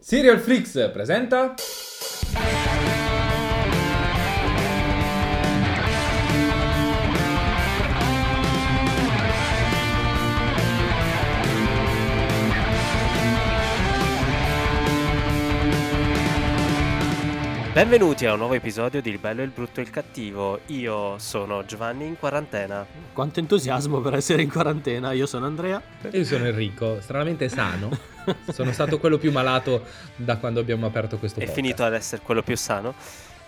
Serial Flix presenta. Benvenuti a un nuovo episodio di Il bello, il brutto e il cattivo. Io sono Giovanni in quarantena. Quanto entusiasmo per essere in quarantena. Io sono Andrea. Io sono Enrico, stranamente sano. sono stato quello più malato da quando abbiamo aperto questo È podcast. finito ad essere quello più sano.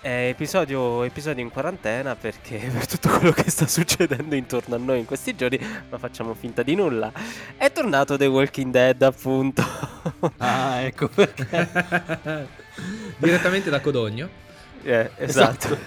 È episodio, episodio in quarantena perché per tutto quello che sta succedendo intorno a noi in questi giorni, ma facciamo finta di nulla. È tornato The Walking Dead, appunto. Ah, ecco perché. Direttamente da Codogno. Eh, esatto. Esatto.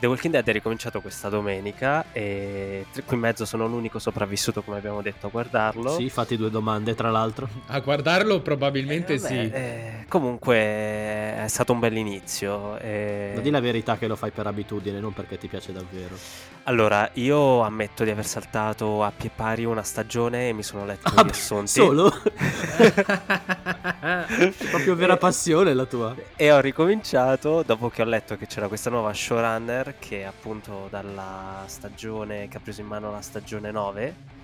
The Walking Dead è ricominciato questa domenica e qui in mezzo sono l'unico sopravvissuto, come abbiamo detto, a guardarlo. Sì, fatti due domande, tra l'altro. A guardarlo probabilmente Eh, vabbè, sì. eh, comunque è stato un bell'inizio. eh. Ma di la verità che lo fai per abitudine, non perché ti piace davvero. Allora, io ammetto di aver saltato a pie pari una stagione e mi sono letto Ah, gli assunti. Solo? Proprio vera passione la tua. E ho ricominciato dopo che ho letto che c'era questa nuova showrunner che appunto dalla stagione che ha preso in mano la stagione 9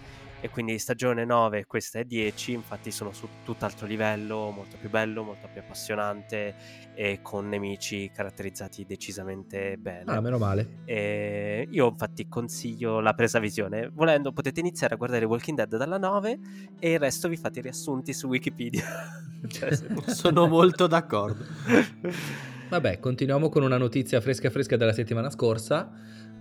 e quindi stagione 9 e questa è 10, infatti sono su tutt'altro livello, molto più bello, molto più appassionante e con nemici caratterizzati decisamente bene. Ah, meno male. E io infatti consiglio la presa visione. Volendo potete iniziare a guardare Walking Dead dalla 9 e il resto vi fate i riassunti su Wikipedia. Cioè, Sono molto d'accordo. Vabbè, continuiamo con una notizia fresca fresca della settimana scorsa,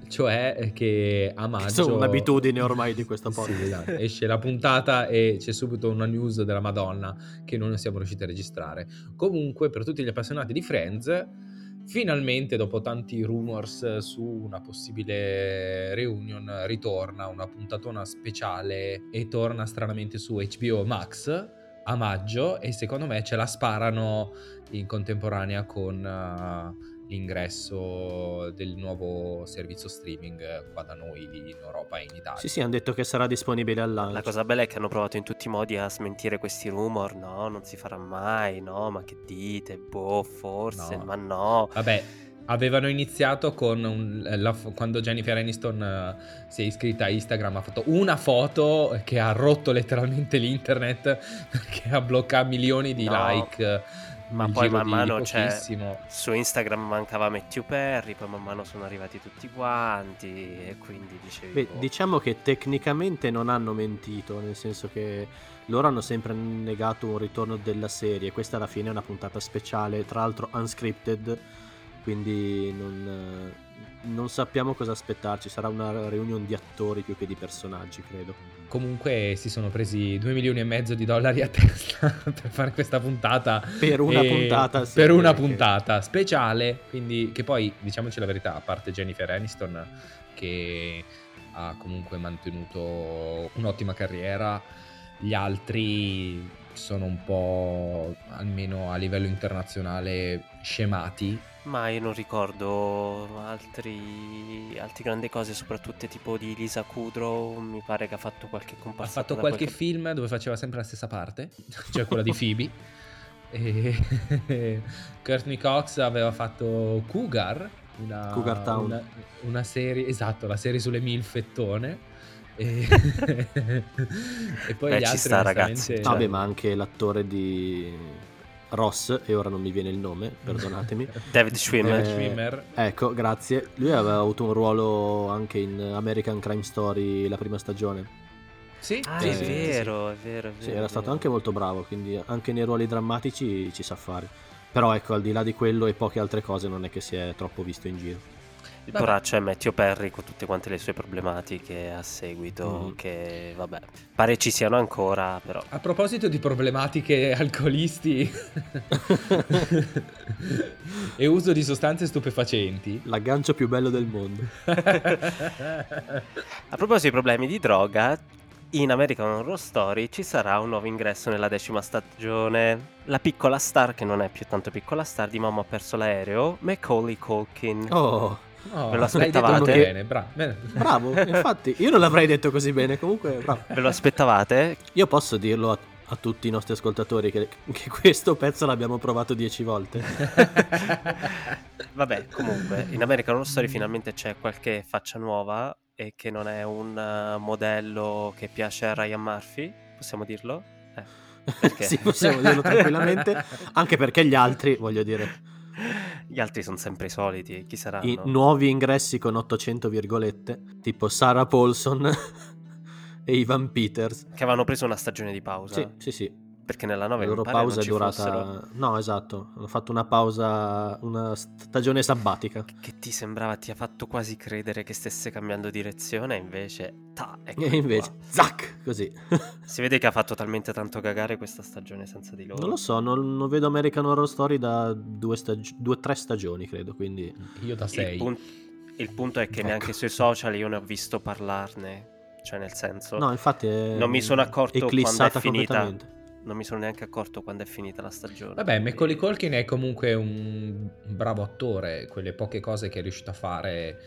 cioè che a maggio... Sono un'abitudine ormai di questo Sì, podcast. esatto. esce la puntata e c'è subito una news della Madonna che non siamo riusciti a registrare. Comunque, per tutti gli appassionati di Friends, finalmente dopo tanti rumors su una possibile reunion ritorna una puntatona speciale e torna stranamente su HBO Max a maggio e secondo me ce la sparano in contemporanea con eh, l'ingresso del nuovo servizio streaming eh, qua da noi in Europa e in Italia. Sì, sì, hanno detto che sarà disponibile al lancio. La cosa bella è che hanno provato in tutti i modi a smentire questi rumor. No, non si farà mai. No, ma che dite? Boh, forse, No. ma no. Vabbè, avevano iniziato con un- la fo- quando Jennifer Aniston eh, si è iscritta a Instagram, ha fatto una foto che ha rotto letteralmente l'internet perché ha bloccato milioni di No. like. Ma poi man mano c'è- pochissimo. Su Instagram mancava Matthew Perry, poi man mano sono arrivati tutti quanti e quindi dicevi... Beh, boh. diciamo che tecnicamente non hanno mentito, nel senso che loro hanno sempre negato un ritorno della serie. Questa alla fine è una puntata speciale, tra l'altro unscripted, quindi non, non sappiamo cosa aspettarci. Sarà una reunion di attori più che di personaggi, credo. Comunque si sono presi 2 milioni e mezzo di dollari a testa per fare questa puntata. Per una E- puntata, sì, per una perché- puntata speciale. Quindi, che poi, diciamoci la verità, a parte Jennifer Aniston, che ha comunque mantenuto un'ottima carriera, gli altri sono un po', almeno a livello internazionale, scemati. Ma io non ricordo altri, altre grandi cose, soprattutto tipo di Lisa Kudrow, mi pare che ha fatto qualche Ha comparsa. fatto qualche film dove faceva sempre la stessa parte, cioè quella di Phoebe. E Courtney Cox aveva fatto Cougar, una, Cougar Town. una, una serie, esatto, la serie sulle milfettone. E, e poi Beh, gli ci altri sta, ragazzi. Cioè- Vabbè, ma anche l'attore di Ross, e ora non mi viene il nome, perdonatemi. David Schwimmer. Eh. Ecco, grazie. Lui aveva avuto un ruolo anche in American Crime Story la prima stagione. Sì, Ah, sì, è sì, sì, vero, è vero, è Sì, vero. era è stato vero. anche molto bravo, quindi anche nei ruoli drammatici ci sa fare. Però ecco, al di là di quello e poche altre cose non è che si è troppo visto in giro. Il Vabbè. poraccio è Matthew Perry con tutte quante le sue problematiche a seguito, Mm. che vabbè, pare ci siano ancora, però. A proposito di problematiche alcolisti e uso di sostanze stupefacenti, L'aggancio più bello del mondo. A proposito di problemi di droga, in American Horror Story ci sarà un nuovo ingresso nella decima stagione. La piccola star, che non è più tanto piccola star, di Mamma ha perso l'aereo, Macaulay Culkin. Oh, Oh, Ve lo aspettavate? bene, bra- bene. bravo, infatti io non l'avrei detto così bene, comunque bravo. Ve lo aspettavate? Io posso dirlo a a tutti i nostri ascoltatori che, che questo pezzo l'abbiamo provato dieci volte. Vabbè, comunque, in American Horror Story finalmente c'è qualche faccia nuova e che non è un uh, modello che piace a Ryan Murphy, possiamo dirlo? Eh, sì, possiamo dirlo tranquillamente, anche perché gli altri, voglio dire... Gli altri sono sempre i soliti, chi saranno? I nuovi ingressi con 800 virgolette, tipo Sarah Paulson e Ivan Peters. Che avevano preso una stagione di pausa. Sì, sì, sì. Perché nella 9 La loro pausa è durata... Fossero... No, esatto. Hanno fatto una pausa, una stagione sabbatica. Che ti sembrava, ti ha fatto quasi credere che stesse cambiando direzione, invece... Ta, ecco e invece, qua. zac, così. si vede che ha fatto talmente tanto cagare questa stagione senza di loro. Non lo so, non, non vedo American Horror Story da due, stag... due tre stagioni, credo, quindi... Io da sei. Il, pun- il punto è che ecco. neanche sui social io ne ho visto parlarne cioè nel senso no infatti non mi sono accorto quando è finita non mi sono neanche accorto quando è finita la stagione. Vabbè, Macaulay Culkin è comunque un bravo attore, quelle poche cose che è riuscito a fare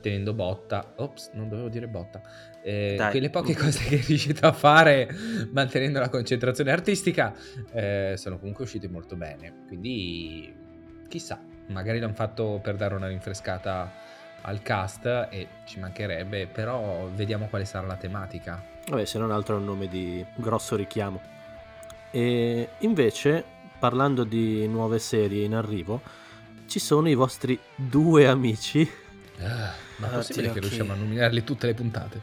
tenendo botta. Ops, non dovevo dire botta. Eh, quelle poche cose che è riuscito a fare mantenendo la concentrazione artistica eh, sono comunque uscite molto bene. Quindi chissà, magari l'hanno fatto per dare una rinfrescata al cast e ci mancherebbe, però vediamo quale sarà la tematica. Vabbè, se non altro è un nome di grosso richiamo. E invece, parlando di nuove serie in arrivo, ci sono i vostri due amici. Ah, ma è possibile che riusciamo a nominarli tutte le puntate?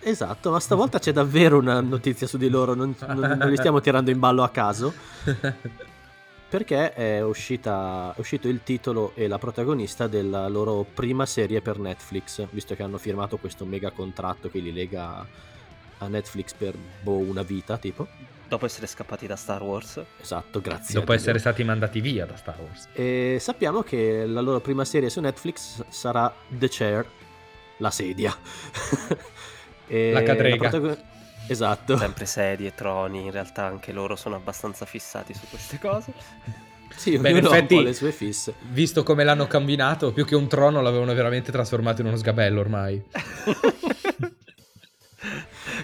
Esatto, ma stavolta c'è davvero una notizia su di loro, non, non, non li stiamo tirando in ballo a caso. Perché è, uscita, è uscito il titolo e la protagonista della loro prima serie per Netflix, visto che hanno firmato questo mega contratto che li lega a Netflix per boh, una vita, tipo. Dopo essere scappati da Star Wars. Esatto, grazie. Dopo essere stati mandati via da Star Wars. E sappiamo che la loro prima serie su Netflix sarà The Chair, la sedia. la cadrega. La protagon- esatto. Sempre sedie, troni, in realtà anche loro sono abbastanza fissati su queste cose. Sì, Beh, in effetti, le sue fisse. Visto come l'hanno combinato, più che un trono l'avevano veramente trasformato in uno sgabello ormai.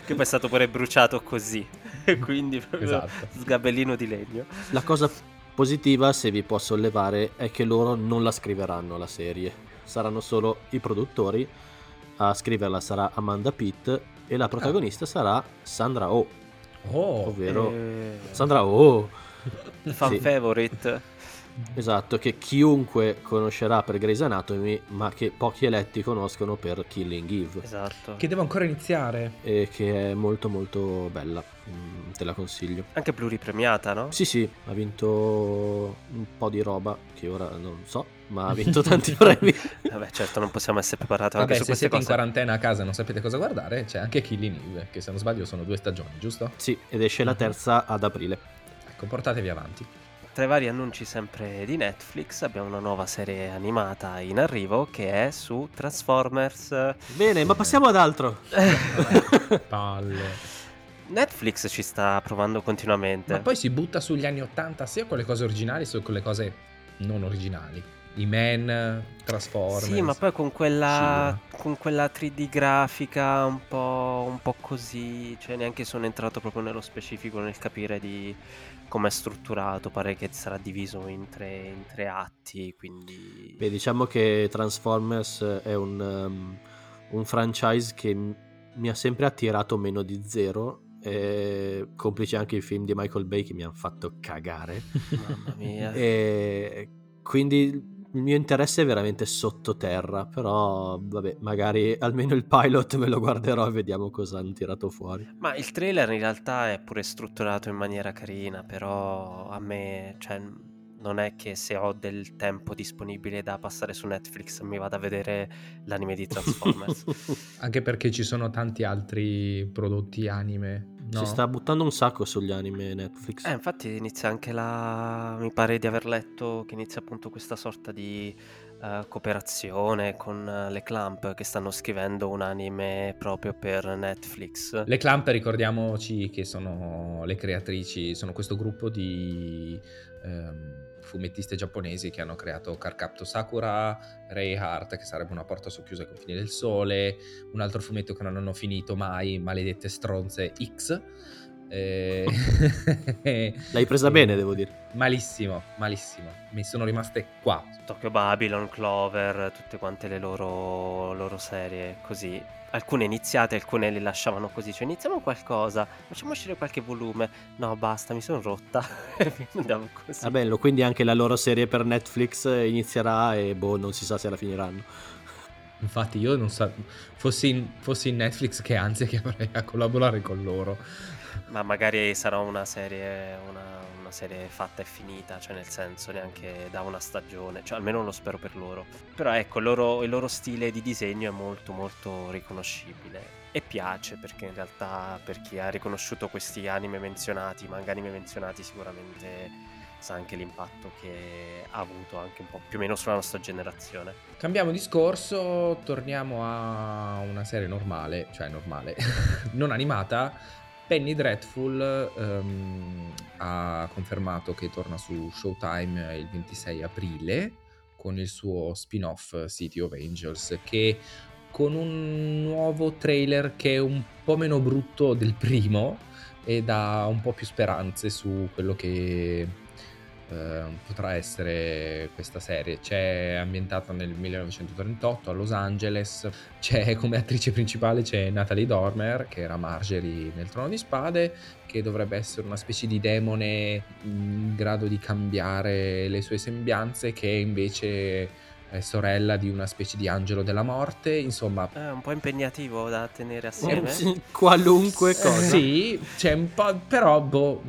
che poi è stato pure bruciato così. Quindi proprio esatto. sgabellino di legno. La cosa positiva, se vi posso sollevare, è che loro non la scriveranno la serie. Saranno solo i produttori. A scriverla sarà Amanda Pitt e la protagonista ah. sarà Sandra Oh. Oh, ovvero eh... Sandra Oh. Fan sì. favorite. Esatto, che chiunque conoscerà per Grey's Anatomy, ma che pochi eletti conoscono per Killing Eve. Esatto. Che deve ancora iniziare. E che è molto molto bella, mm, te la consiglio. Anche pluripremiata, no? Sì, sì, ha vinto un po' di roba che ora non so, ma ha vinto tanti premi. Vabbè, certo, non possiamo essere preparati Vabbè, anche su se siete cose. in quarantena a casa e non sapete cosa guardare, c'è anche Killing Eve, che se non sbaglio sono due stagioni, giusto? Sì, ed esce la terza ad aprile. Ecco, portatevi avanti. Tra i vari annunci sempre di Netflix abbiamo una nuova serie animata in arrivo che è su Transformers. Bene, ma passiamo ad altro. Palle. Netflix ci sta provando continuamente. Ma poi si butta sugli anni 80 sia con le cose originali sia con le cose non originali. I Man, Transformers. Sì, ma poi con quella, con quella 3D grafica un po', un po' così, cioè neanche sono entrato proprio nello specifico nel capire di come è strutturato, pare che sarà diviso in tre, in tre atti, quindi... Beh, diciamo che Transformers è un, um, un franchise che mi ha sempre attirato meno di zero, e complice anche i film di Michael Bay che mi hanno fatto cagare. Mamma mia. e quindi il mio interesse è veramente sottoterra, però vabbè, magari almeno il pilot me lo guarderò e vediamo cosa hanno tirato fuori. Ma il trailer in realtà è pure strutturato in maniera carina, però a me, cioè, non è che se ho del tempo disponibile da passare su Netflix mi vado a vedere l'anime di Transformers. Anche perché ci sono tanti altri prodotti anime. No? Si sta buttando un sacco sugli anime Netflix. Eh, infatti inizia anche la... mi pare di aver letto che inizia appunto questa sorta di uh, cooperazione con uh, le Clamp che stanno scrivendo un anime proprio per Netflix. Le Clamp ricordiamoci che sono le creatrici, sono questo gruppo di... Um fumettiste giapponesi che hanno creato Carcapto Sakura, Ray Heart, che sarebbe una porta socchiusa ai confini del sole, un altro fumetto che non hanno finito mai, Maledette Stronze X, Eh... L'hai presa bene, devo dire. Malissimo, malissimo. Mi sono rimaste qua. Tokyo Babylon, Clover, tutte quante le loro, loro serie così. Alcune iniziate, alcune le lasciavano così. Cioè, iniziamo qualcosa, facciamo uscire qualche volume. No, basta, mi sono rotta. Andavo così. Ah, bello, quindi anche la loro serie per Netflix inizierà e boh, non si sa se la finiranno. Infatti io non so, fossi in, fossi in Netflix che anzi che avrei a collaborare con loro. Ma magari sarà una serie, una, una serie fatta e finita, cioè nel senso neanche da una stagione, cioè almeno lo spero per loro. Però ecco, il loro, il loro stile di disegno è molto molto riconoscibile e piace perché in realtà per chi ha riconosciuto questi anime menzionati, manga anime menzionati sicuramente sa anche l'impatto che ha avuto anche un po' più o meno sulla nostra generazione. Cambiamo discorso, torniamo a una serie normale, cioè normale, non animata. Penny Dreadful um, ha confermato che torna su Showtime il 26 aprile con il suo spin-off City of Angels che con un nuovo trailer che è un po' meno brutto del primo e dà un po' più speranze su quello che potrà essere questa serie. C'è ambientata nel 1938 a Los Angeles, c'è come attrice principale c'è Natalie Dormer, che era Marjorie nel Trono di Spade, che dovrebbe essere una specie di demone in grado di cambiare le sue sembianze, che invece è sorella di una specie di angelo della morte, insomma... È un po' impegnativo da tenere assieme. Eh, qualunque cosa. sì, c'è un po', però boh,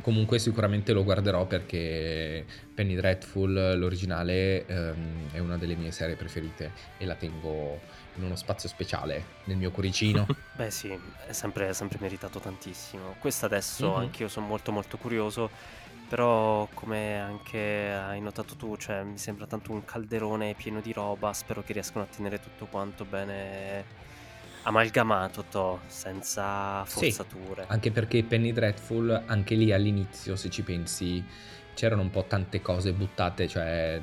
comunque sicuramente lo guarderò perché Penny Dreadful, l'originale, um, è una delle mie serie preferite e la tengo in uno spazio speciale nel mio cuoricino. Beh sì, è sempre, è sempre meritato tantissimo. Questa adesso mm-hmm. anch'io sono molto molto curioso però come anche hai notato tu, cioè, mi sembra tanto un calderone pieno di roba, spero che riescano a tenere tutto quanto bene amalgamato, to, senza forzature. Sì, anche perché Penny Dreadful, anche lì all'inizio, se ci pensi, c'erano un po' tante cose buttate, cioè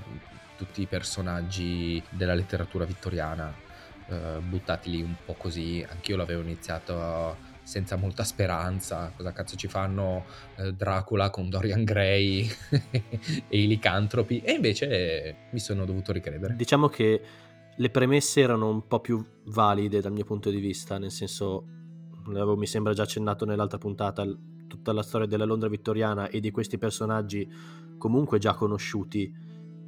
tutti i personaggi della letteratura vittoriana eh, buttati lì un po' così. Anch'io l'avevo iniziato senza molta speranza. Cosa cazzo ci fanno eh, Dracula con Dorian Gray e i licantropi? E invece mi sono dovuto ricredere. Diciamo che le premesse erano un po' più valide dal mio punto di vista, nel senso, l'avevo mi sembra già accennato nell'altra puntata, tutta la storia della Londra vittoriana e di questi personaggi comunque già conosciuti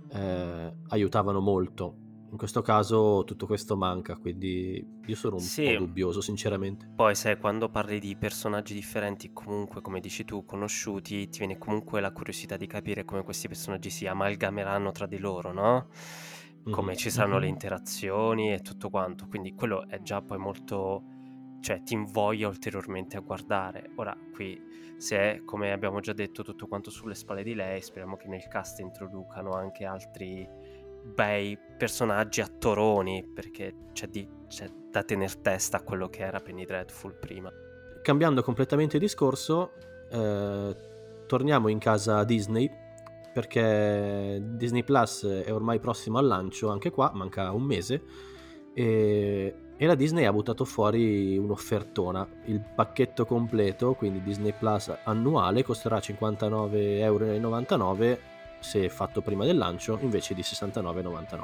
eh, aiutavano molto in questo caso tutto questo manca, quindi io sono un sì. po' dubbioso, sinceramente. Poi, sai, quando parli di personaggi differenti, comunque, come dici tu, conosciuti, ti viene comunque la curiosità di capire come questi personaggi si amalgameranno tra di loro, no? Come mm-hmm. ci saranno mm-hmm. le interazioni e tutto quanto. Quindi quello è già poi molto. cioè, ti invoglia ulteriormente a guardare. Ora, qui, se è, come abbiamo già detto, tutto quanto sulle spalle di lei, speriamo che nel cast introducano anche altri bei personaggi attoroni perché c'è, di, c'è da tener testa a quello che era Penny Dreadful prima. Cambiando completamente discorso, eh, torniamo in casa Disney perché Disney Plus è ormai prossimo al lancio, anche qua manca un mese e, e la Disney ha buttato fuori un'offertona. Il pacchetto completo, quindi Disney Plus annuale, costerà 59,99 euro se fatto prima del lancio, invece di 69,99.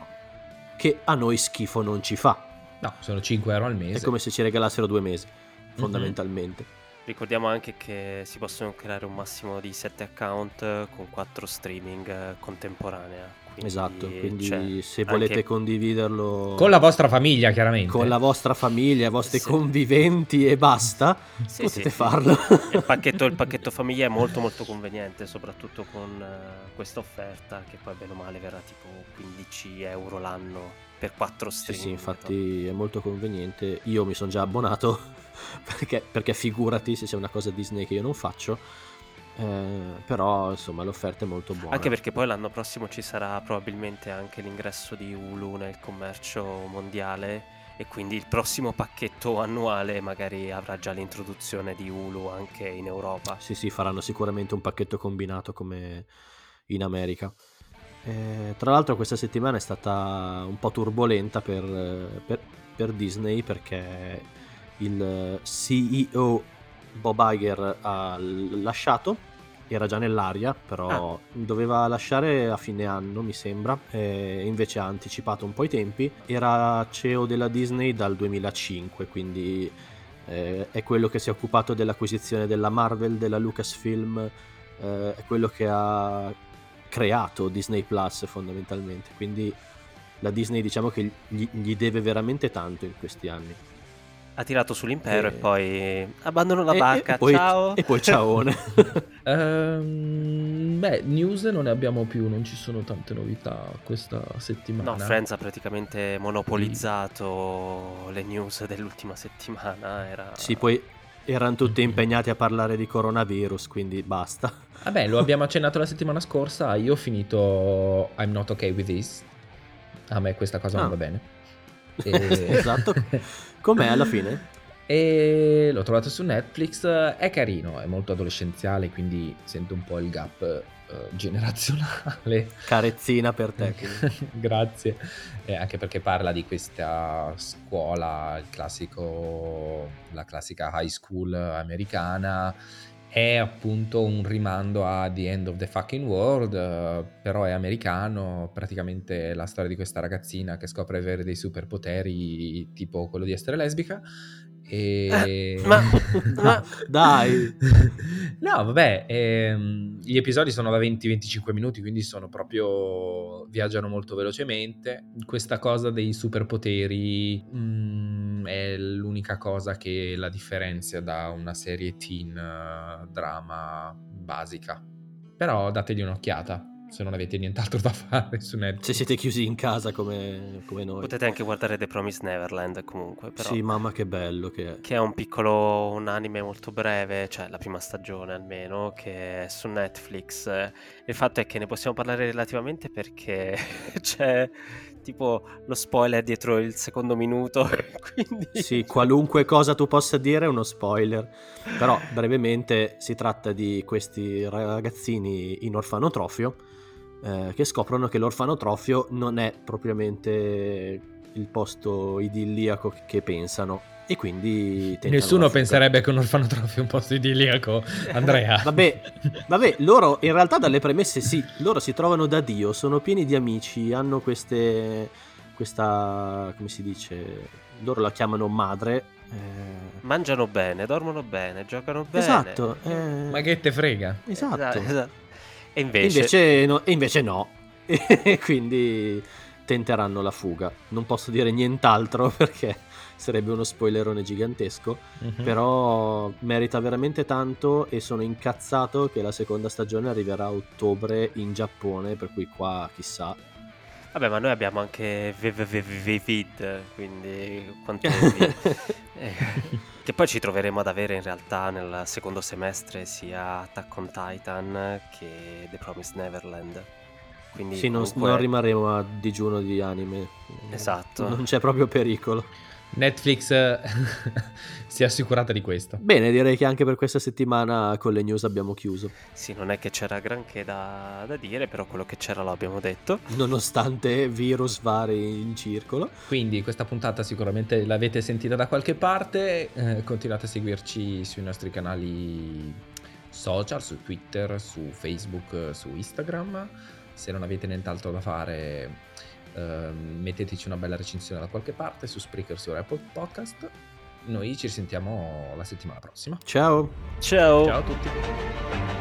Che a noi schifo non ci fa. No, sono 5 euro al mese. È come se ci regalassero due mesi, mhm. fondamentalmente. Mm-hmm. Ricordiamo anche che si possono creare un massimo di 7 account con 4 streaming contemporanea. Quindi esatto, quindi cioè, se volete anche... condividerlo con la vostra famiglia, chiaramente. Con la vostra famiglia, i vostri sì. conviventi e basta, sì, potete sì, farlo. Il pacchetto, il pacchetto, famiglia è molto molto conveniente, soprattutto con uh, questa offerta che poi bene o male verrà tipo 15 euro l'anno per 4 streaming. Sì, sì, infatti è molto conveniente. Io mi sono già abbonato perché, perché figurati se c'è una cosa Disney che io non faccio eh, però insomma l'offerta è molto buona. Anche perché poi l'anno prossimo ci sarà probabilmente anche l'ingresso di Hulu nel commercio mondiale e quindi il prossimo pacchetto annuale magari avrà già l'introduzione di Hulu anche in Europa. Sì, sì, faranno sicuramente un pacchetto combinato come in America. Eh, tra l'altro questa settimana è stata un po' turbolenta per, per, per Disney perché il CEO Bob Iger ha lasciato, era già nell'aria, però ah. doveva lasciare a fine anno, mi sembra, e invece ha anticipato un po' i tempi. Era CEO della Disney dal 2005, quindi eh, è quello che si è occupato dell'acquisizione della Marvel, della Lucasfilm, eh, è quello che ha creato Disney Plus fondamentalmente, quindi la Disney diciamo che gli, gli deve veramente tanto in questi anni ha tirato sull'impero e, e poi abbandono la barca. E, e poi, ciao. E poi ciaone. um, beh, news non ne abbiamo più, non ci sono tante novità questa settimana. No, Friends ha praticamente monopolizzato sì. le news dell'ultima settimana. Era... Sì, poi erano tutti impegnati a parlare di coronavirus, quindi basta. Vabbè, lo abbiamo accennato la settimana scorsa, io ho finito I'm not okay with this. A me questa cosa ah. non va bene. E... esatto. Com'è alla fine? E l'ho trovato su Netflix, è carino, è molto adolescenziale, quindi sento un po' il gap generazionale. Carezzina per te. Grazie. Eh, anche perché parla di questa scuola, il classico, la classica high school americana è appunto un rimando a The End of the Fucking World, uh, però è americano, praticamente la storia di questa ragazzina che scopre di avere dei superpoteri tipo quello di essere lesbica e... Eh, ma, ma, dai! no, vabbè, ehm, gli episodi sono da 20-25 minuti, quindi sono proprio... viaggiano molto velocemente. Questa cosa dei superpoteri mm, è l'unica cosa che la differenzia da una serie teen uh, drama basica. Però dategli un'occhiata se non avete nient'altro da fare su Netflix. Se siete chiusi in casa come, come noi. Potete anche guardare The Promised Neverland comunque. Però, sì, mamma che bello che è. Che è un piccolo, un anime molto breve, cioè la prima stagione almeno, che è su Netflix. Il fatto è che ne possiamo parlare relativamente perché c'è tipo lo spoiler dietro il secondo minuto. Quindi... Sì, qualunque cosa tu possa dire è uno spoiler. Però brevemente si tratta di questi ragazzini in orfanotrofio eh, che scoprono che l'orfanotrofio non è propriamente il posto idilliaco che pensano. E quindi nessuno penserebbe che un orfanotrofio è un posto idilliaco Andrea. Vabbè, vabbè loro in realtà dalle premesse sì loro si trovano da Dio sono pieni di amici hanno queste questa come si dice loro la chiamano madre eh... mangiano bene dormono bene giocano bene. Esatto eh... ma che te frega? Esatto, esatto. E invece, invece no. E invece no. Quindi tenteranno la fuga. Non posso dire nient'altro perché sarebbe uno spoilerone gigantesco. Uh-huh. Però merita veramente tanto e sono incazzato che la seconda stagione arriverà a ottobre in Giappone, per cui qua chissà. Vabbè, ma noi abbiamo anche Vivid, quindi quanto Che poi ci troveremo ad avere in realtà nel secondo semestre sia Attack on Titan che The Promised Neverland. Quindi sì, comunque... non, non rimarremo a digiuno di anime. Esatto. Non c'è proprio pericolo. Netflix si è assicurata di questo. Bene, direi che anche per questa settimana con le news abbiamo chiuso. Sì, non è che c'era granché da, da dire, però quello che c'era lo abbiamo detto. Nonostante virus vari in circolo. Quindi questa puntata sicuramente l'avete sentita da qualche parte, eh, continuate a seguirci sui nostri canali social, su Twitter, su Facebook, su Instagram. Se non avete nient'altro da fare Ehm, metteteci una bella recensione da qualche parte su Spreaker su Apple Podcast. Noi ci risentiamo la settimana prossima. Ciao. Ciao. Ciao a tutti.